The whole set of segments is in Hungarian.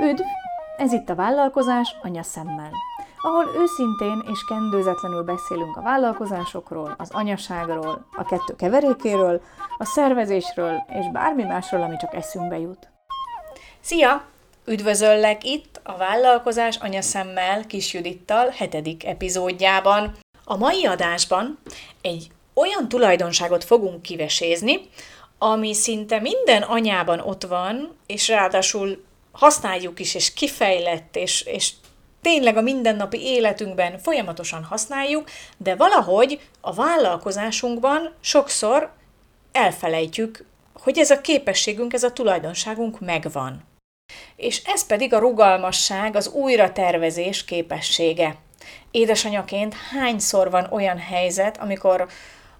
Üdv! Ez itt a Vállalkozás anyaszemmel, ahol őszintén és kendőzetlenül beszélünk a vállalkozásokról, az anyaságról, a kettő keverékéről, a szervezésről és bármi másról, ami csak eszünkbe jut. Szia! Üdvözöllek itt a Vállalkozás anyaszemmel Kis Judittal hetedik epizódjában. A mai adásban egy olyan tulajdonságot fogunk kivesézni, ami szinte minden anyában ott van, és ráadásul használjuk is, és kifejlett, és, és tényleg a mindennapi életünkben folyamatosan használjuk, de valahogy a vállalkozásunkban sokszor elfelejtjük, hogy ez a képességünk, ez a tulajdonságunk megvan. És ez pedig a rugalmasság, az újratervezés képessége. Édesanyaként hányszor van olyan helyzet, amikor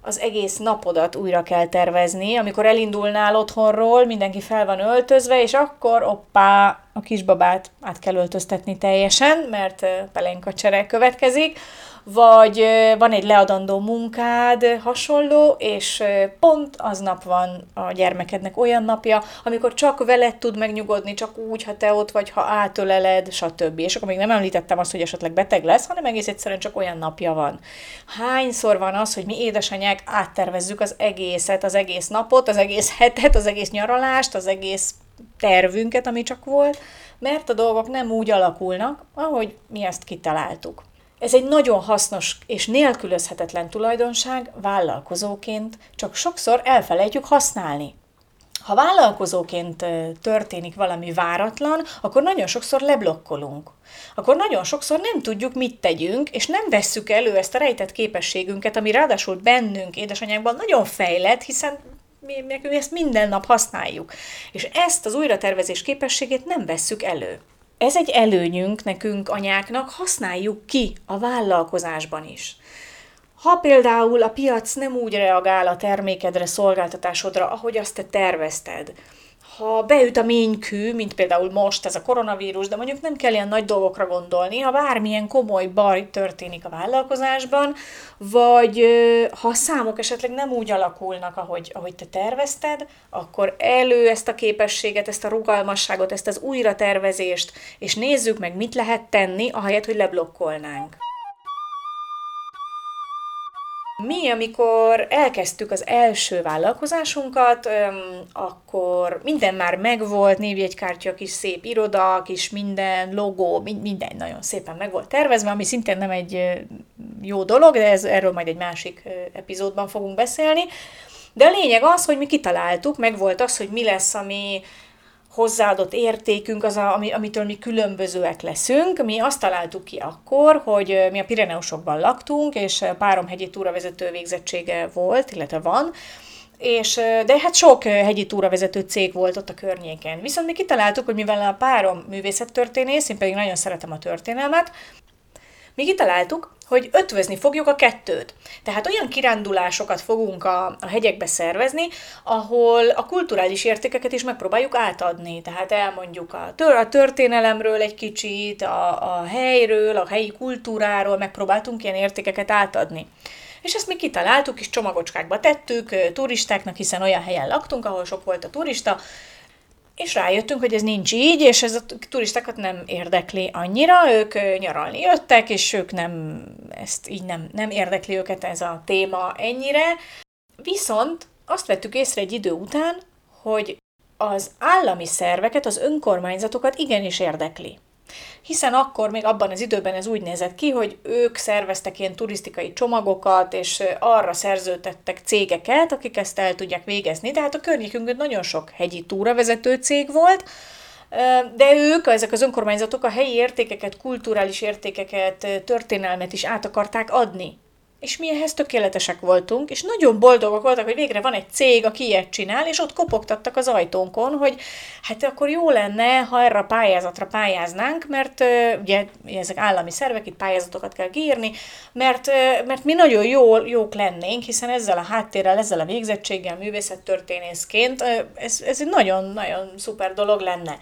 az egész napodat újra kell tervezni, amikor elindulnál otthonról, mindenki fel van öltözve, és akkor oppá, a kisbabát át kell öltöztetni teljesen, mert pelenka csere következik, vagy van egy leadandó munkád hasonló, és pont aznap van a gyermekednek olyan napja, amikor csak veled tud megnyugodni, csak úgy, ha te ott vagy, ha átöleled, stb. És akkor még nem említettem azt, hogy esetleg beteg lesz, hanem egész egyszerűen csak olyan napja van. Hányszor van az, hogy mi édesanyák áttervezzük az egészet, az egész napot, az egész hetet, az egész nyaralást, az egész tervünket, ami csak volt, mert a dolgok nem úgy alakulnak, ahogy mi ezt kitaláltuk. Ez egy nagyon hasznos és nélkülözhetetlen tulajdonság vállalkozóként, csak sokszor elfelejtjük használni. Ha vállalkozóként történik valami váratlan, akkor nagyon sokszor leblokkolunk. Akkor nagyon sokszor nem tudjuk, mit tegyünk, és nem vesszük elő ezt a rejtett képességünket, ami ráadásul bennünk, édesanyákban nagyon fejlett, hiszen mi, mi ezt minden nap használjuk. És ezt az újratervezés képességét nem vesszük elő. Ez egy előnyünk nekünk, anyáknak, használjuk ki a vállalkozásban is. Ha például a piac nem úgy reagál a termékedre, szolgáltatásodra, ahogy azt te tervezted, ha beüt a ménykű, mint például most ez a koronavírus, de mondjuk nem kell ilyen nagy dolgokra gondolni, ha bármilyen komoly baj történik a vállalkozásban, vagy ha a számok esetleg nem úgy alakulnak, ahogy, ahogy te tervezted, akkor elő ezt a képességet, ezt a rugalmasságot, ezt az újratervezést, és nézzük meg, mit lehet tenni, ahelyett, hogy leblokkolnánk. Mi, amikor elkezdtük az első vállalkozásunkat, akkor minden már megvolt, névjegykártya, kis szép iroda, kis minden, logó, minden nagyon szépen meg volt tervezve, ami szintén nem egy jó dolog, de ez, erről majd egy másik epizódban fogunk beszélni. De a lényeg az, hogy mi kitaláltuk, meg volt az, hogy mi lesz, ami, hozzáadott értékünk, az, a, ami, amitől mi különbözőek leszünk. Mi azt találtuk ki akkor, hogy mi a Pireneusokban laktunk, és páromhegyi túravezető végzettsége volt, illetve van, és, de hát sok hegyi túravezető cég volt ott a környéken. Viszont mi kitaláltuk, hogy mivel a párom művészettörténész, én pedig nagyon szeretem a történelmet, mi kitaláltuk, hogy ötvözni fogjuk a kettőt. Tehát olyan kirándulásokat fogunk a, a hegyekbe szervezni, ahol a kulturális értékeket is megpróbáljuk átadni. Tehát elmondjuk a, tör, a történelemről egy kicsit, a, a helyről, a helyi kultúráról, megpróbáltunk ilyen értékeket átadni. És ezt mi kitaláltuk, és csomagocskákba tettük turistáknak, hiszen olyan helyen laktunk, ahol sok volt a turista, és rájöttünk, hogy ez nincs így, és ez a turistákat nem érdekli annyira, ők nyaralni jöttek, és ők nem, ezt így nem, nem érdekli őket ez a téma ennyire. Viszont azt vettük észre egy idő után, hogy az állami szerveket, az önkormányzatokat igenis érdekli hiszen akkor még abban az időben ez úgy nézett ki, hogy ők szerveztek ilyen turisztikai csomagokat, és arra szerződtettek cégeket, akik ezt el tudják végezni. De hát a környékünkön nagyon sok hegyi túravezető cég volt, de ők, ezek az önkormányzatok a helyi értékeket, kulturális értékeket, történelmet is át akarták adni és mi ehhez tökéletesek voltunk, és nagyon boldogok voltak, hogy végre van egy cég, aki ilyet csinál, és ott kopogtattak az ajtónkon, hogy hát akkor jó lenne, ha erre a pályázatra pályáznánk, mert ugye ezek állami szervek, itt pályázatokat kell kiírni, mert, mert mi nagyon jó, jók lennénk, hiszen ezzel a háttérrel, ezzel a végzettséggel, művészettörténészként ez, ez egy nagyon-nagyon szuper dolog lenne.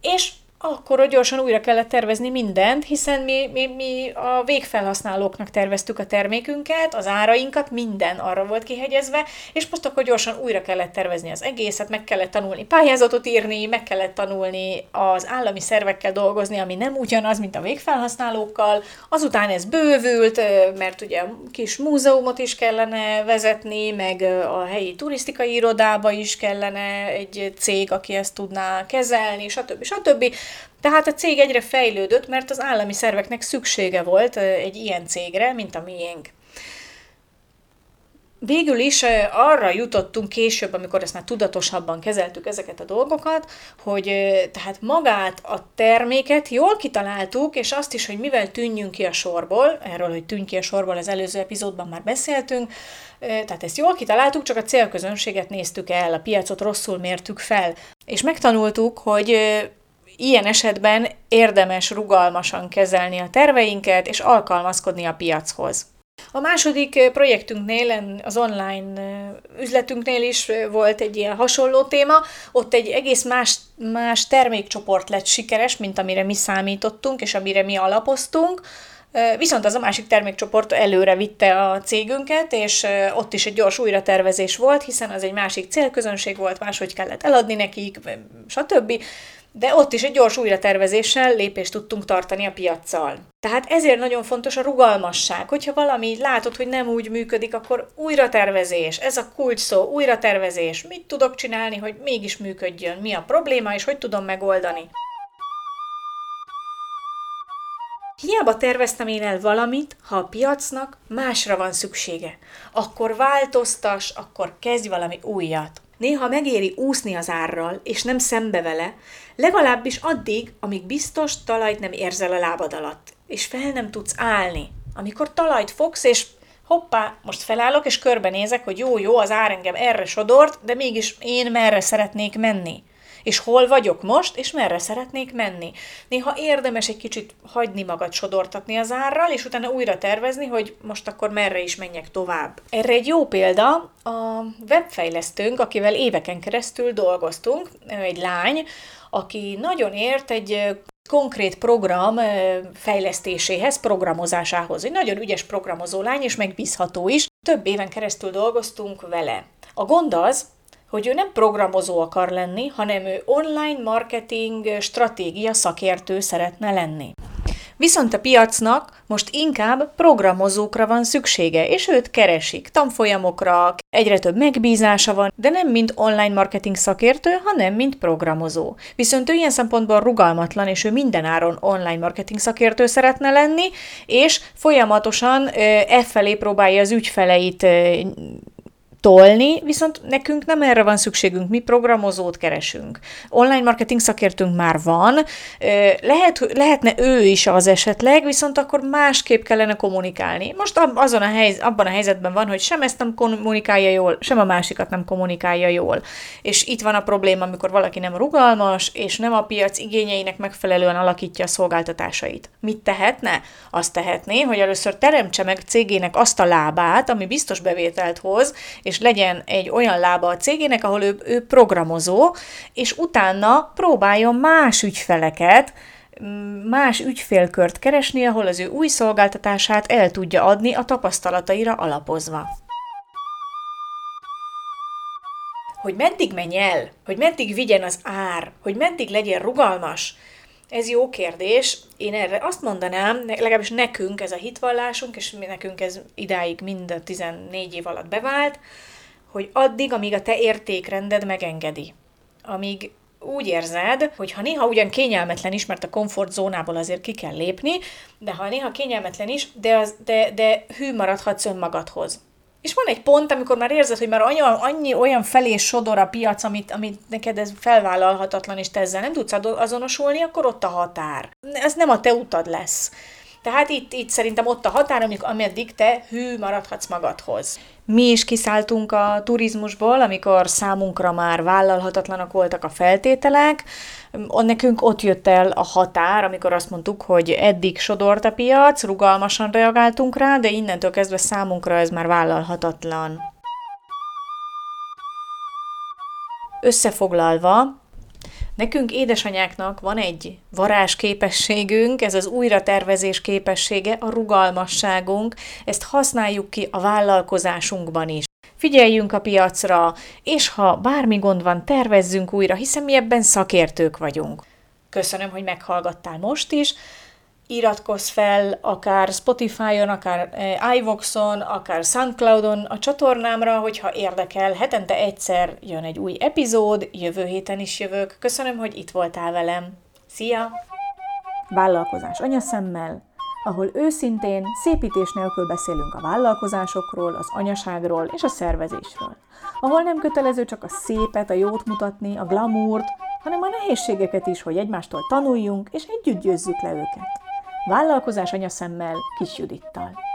És akkor gyorsan újra kellett tervezni mindent, hiszen mi, mi, mi a végfelhasználóknak terveztük a termékünket, az árainkat, minden arra volt kihegyezve, és most akkor gyorsan újra kellett tervezni az egészet, meg kellett tanulni pályázatot írni, meg kellett tanulni az állami szervekkel dolgozni, ami nem ugyanaz, mint a végfelhasználókkal. Azután ez bővült, mert ugye kis múzeumot is kellene vezetni, meg a helyi turisztikai irodába is kellene egy cég, aki ezt tudná kezelni, stb. stb. Tehát a cég egyre fejlődött, mert az állami szerveknek szüksége volt egy ilyen cégre, mint a miénk. Végül is arra jutottunk később, amikor ezt már tudatosabban kezeltük ezeket a dolgokat, hogy tehát magát a terméket jól kitaláltuk, és azt is, hogy mivel tűnjünk ki a sorból, erről, hogy tűnj ki a sorból az előző epizódban már beszéltünk, tehát ezt jól kitaláltuk, csak a célközönséget néztük el, a piacot rosszul mértük fel, és megtanultuk, hogy ilyen esetben érdemes rugalmasan kezelni a terveinket, és alkalmazkodni a piachoz. A második projektünknél, az online üzletünknél is volt egy ilyen hasonló téma, ott egy egész más, más termékcsoport lett sikeres, mint amire mi számítottunk, és amire mi alapoztunk, Viszont az a másik termékcsoport előre vitte a cégünket, és ott is egy gyors újratervezés volt, hiszen az egy másik célközönség volt, máshogy kellett eladni nekik, stb de ott is egy gyors újratervezéssel lépést tudtunk tartani a piaccal. Tehát ezért nagyon fontos a rugalmasság. Hogyha valami látod, hogy nem úgy működik, akkor újratervezés. Ez a kulcs szó, újratervezés. Mit tudok csinálni, hogy mégis működjön? Mi a probléma, és hogy tudom megoldani? Hiába terveztem én el valamit, ha a piacnak másra van szüksége. Akkor változtas, akkor kezdj valami újat. Néha megéri úszni az árral, és nem szembe vele, legalábbis addig, amíg biztos talajt nem érzel a lábad alatt, és fel nem tudsz állni. Amikor talajt fogsz, és hoppá, most felállok, és körbenézek, hogy jó, jó, az ár engem erre sodort, de mégis én merre szeretnék menni és hol vagyok most, és merre szeretnék menni. Néha érdemes egy kicsit hagyni magad sodortatni az árral, és utána újra tervezni, hogy most akkor merre is menjek tovább. Erre egy jó példa a webfejlesztőnk, akivel éveken keresztül dolgoztunk, egy lány, aki nagyon ért egy konkrét program fejlesztéséhez, programozásához. Egy nagyon ügyes programozó lány, és megbízható is. Több éven keresztül dolgoztunk vele. A gond az, hogy ő nem programozó akar lenni, hanem ő online marketing stratégia szakértő szeretne lenni. Viszont a piacnak most inkább programozókra van szüksége, és őt keresik. Tanfolyamokra, egyre több megbízása van, de nem mint online marketing szakértő, hanem mint programozó. Viszont ő ilyen szempontból rugalmatlan, és ő mindenáron online marketing szakértő szeretne lenni, és folyamatosan e felé próbálja az ügyfeleit tolni, viszont nekünk nem erre van szükségünk, mi programozót keresünk. Online marketing szakértünk már van, lehet, lehetne ő is az esetleg, viszont akkor másképp kellene kommunikálni. Most azon a helyz, abban a helyzetben van, hogy sem ezt nem kommunikálja jól, sem a másikat nem kommunikálja jól. És itt van a probléma, amikor valaki nem rugalmas, és nem a piac igényeinek megfelelően alakítja a szolgáltatásait. Mit tehetne? Azt tehetné, hogy először teremtse meg cégének azt a lábát, ami biztos bevételt hoz, és és legyen egy olyan lába a cégének, ahol ő, ő programozó, és utána próbáljon más ügyfeleket, más ügyfélkört keresni, ahol az ő új szolgáltatását el tudja adni a tapasztalataira alapozva. Hogy meddig menj el, hogy meddig vigyen az ár, hogy meddig legyen rugalmas, ez jó kérdés. Én erre azt mondanám, legalábbis nekünk ez a hitvallásunk, és nekünk ez idáig mind a 14 év alatt bevált, hogy addig, amíg a te értékrended megengedi. Amíg úgy érzed, hogy ha néha ugyan kényelmetlen is, mert a komfortzónából azért ki kell lépni, de ha néha kényelmetlen is, de, az, de, de hű maradhatsz önmagadhoz. És van egy pont, amikor már érzed, hogy már annyi, annyi olyan felé sodor a piac, amit, amit neked ez felvállalhatatlan, és te ezzel nem tudsz azonosulni, akkor ott a határ. Ez nem a te utad lesz. Tehát itt, itt szerintem ott a határ, amik, ameddig te hű maradhatsz magadhoz. Mi is kiszálltunk a turizmusból, amikor számunkra már vállalhatatlanak voltak a feltételek. Nekünk ott jött el a határ, amikor azt mondtuk, hogy eddig sodort a piac, rugalmasan reagáltunk rá, de innentől kezdve számunkra ez már vállalhatatlan. Összefoglalva, Nekünk édesanyáknak van egy varázs képességünk, ez az újratervezés képessége, a rugalmasságunk, ezt használjuk ki a vállalkozásunkban is. Figyeljünk a piacra, és ha bármi gond van, tervezzünk újra, hiszen mi ebben szakértők vagyunk. Köszönöm, hogy meghallgattál most is iratkozz fel akár Spotify-on, akár eh, iVox-on, akár Soundcloud-on a csatornámra, hogyha érdekel. Hetente egyszer jön egy új epizód, jövő héten is jövök. Köszönöm, hogy itt voltál velem. Szia! Vállalkozás anyaszemmel, ahol őszintén, szépítés nélkül beszélünk a vállalkozásokról, az anyaságról és a szervezésről. Ahol nem kötelező csak a szépet, a jót mutatni, a glamourt, hanem a nehézségeket is, hogy egymástól tanuljunk és együtt győzzük le őket. Vállalkozás anyaszemmel Kis Judittal.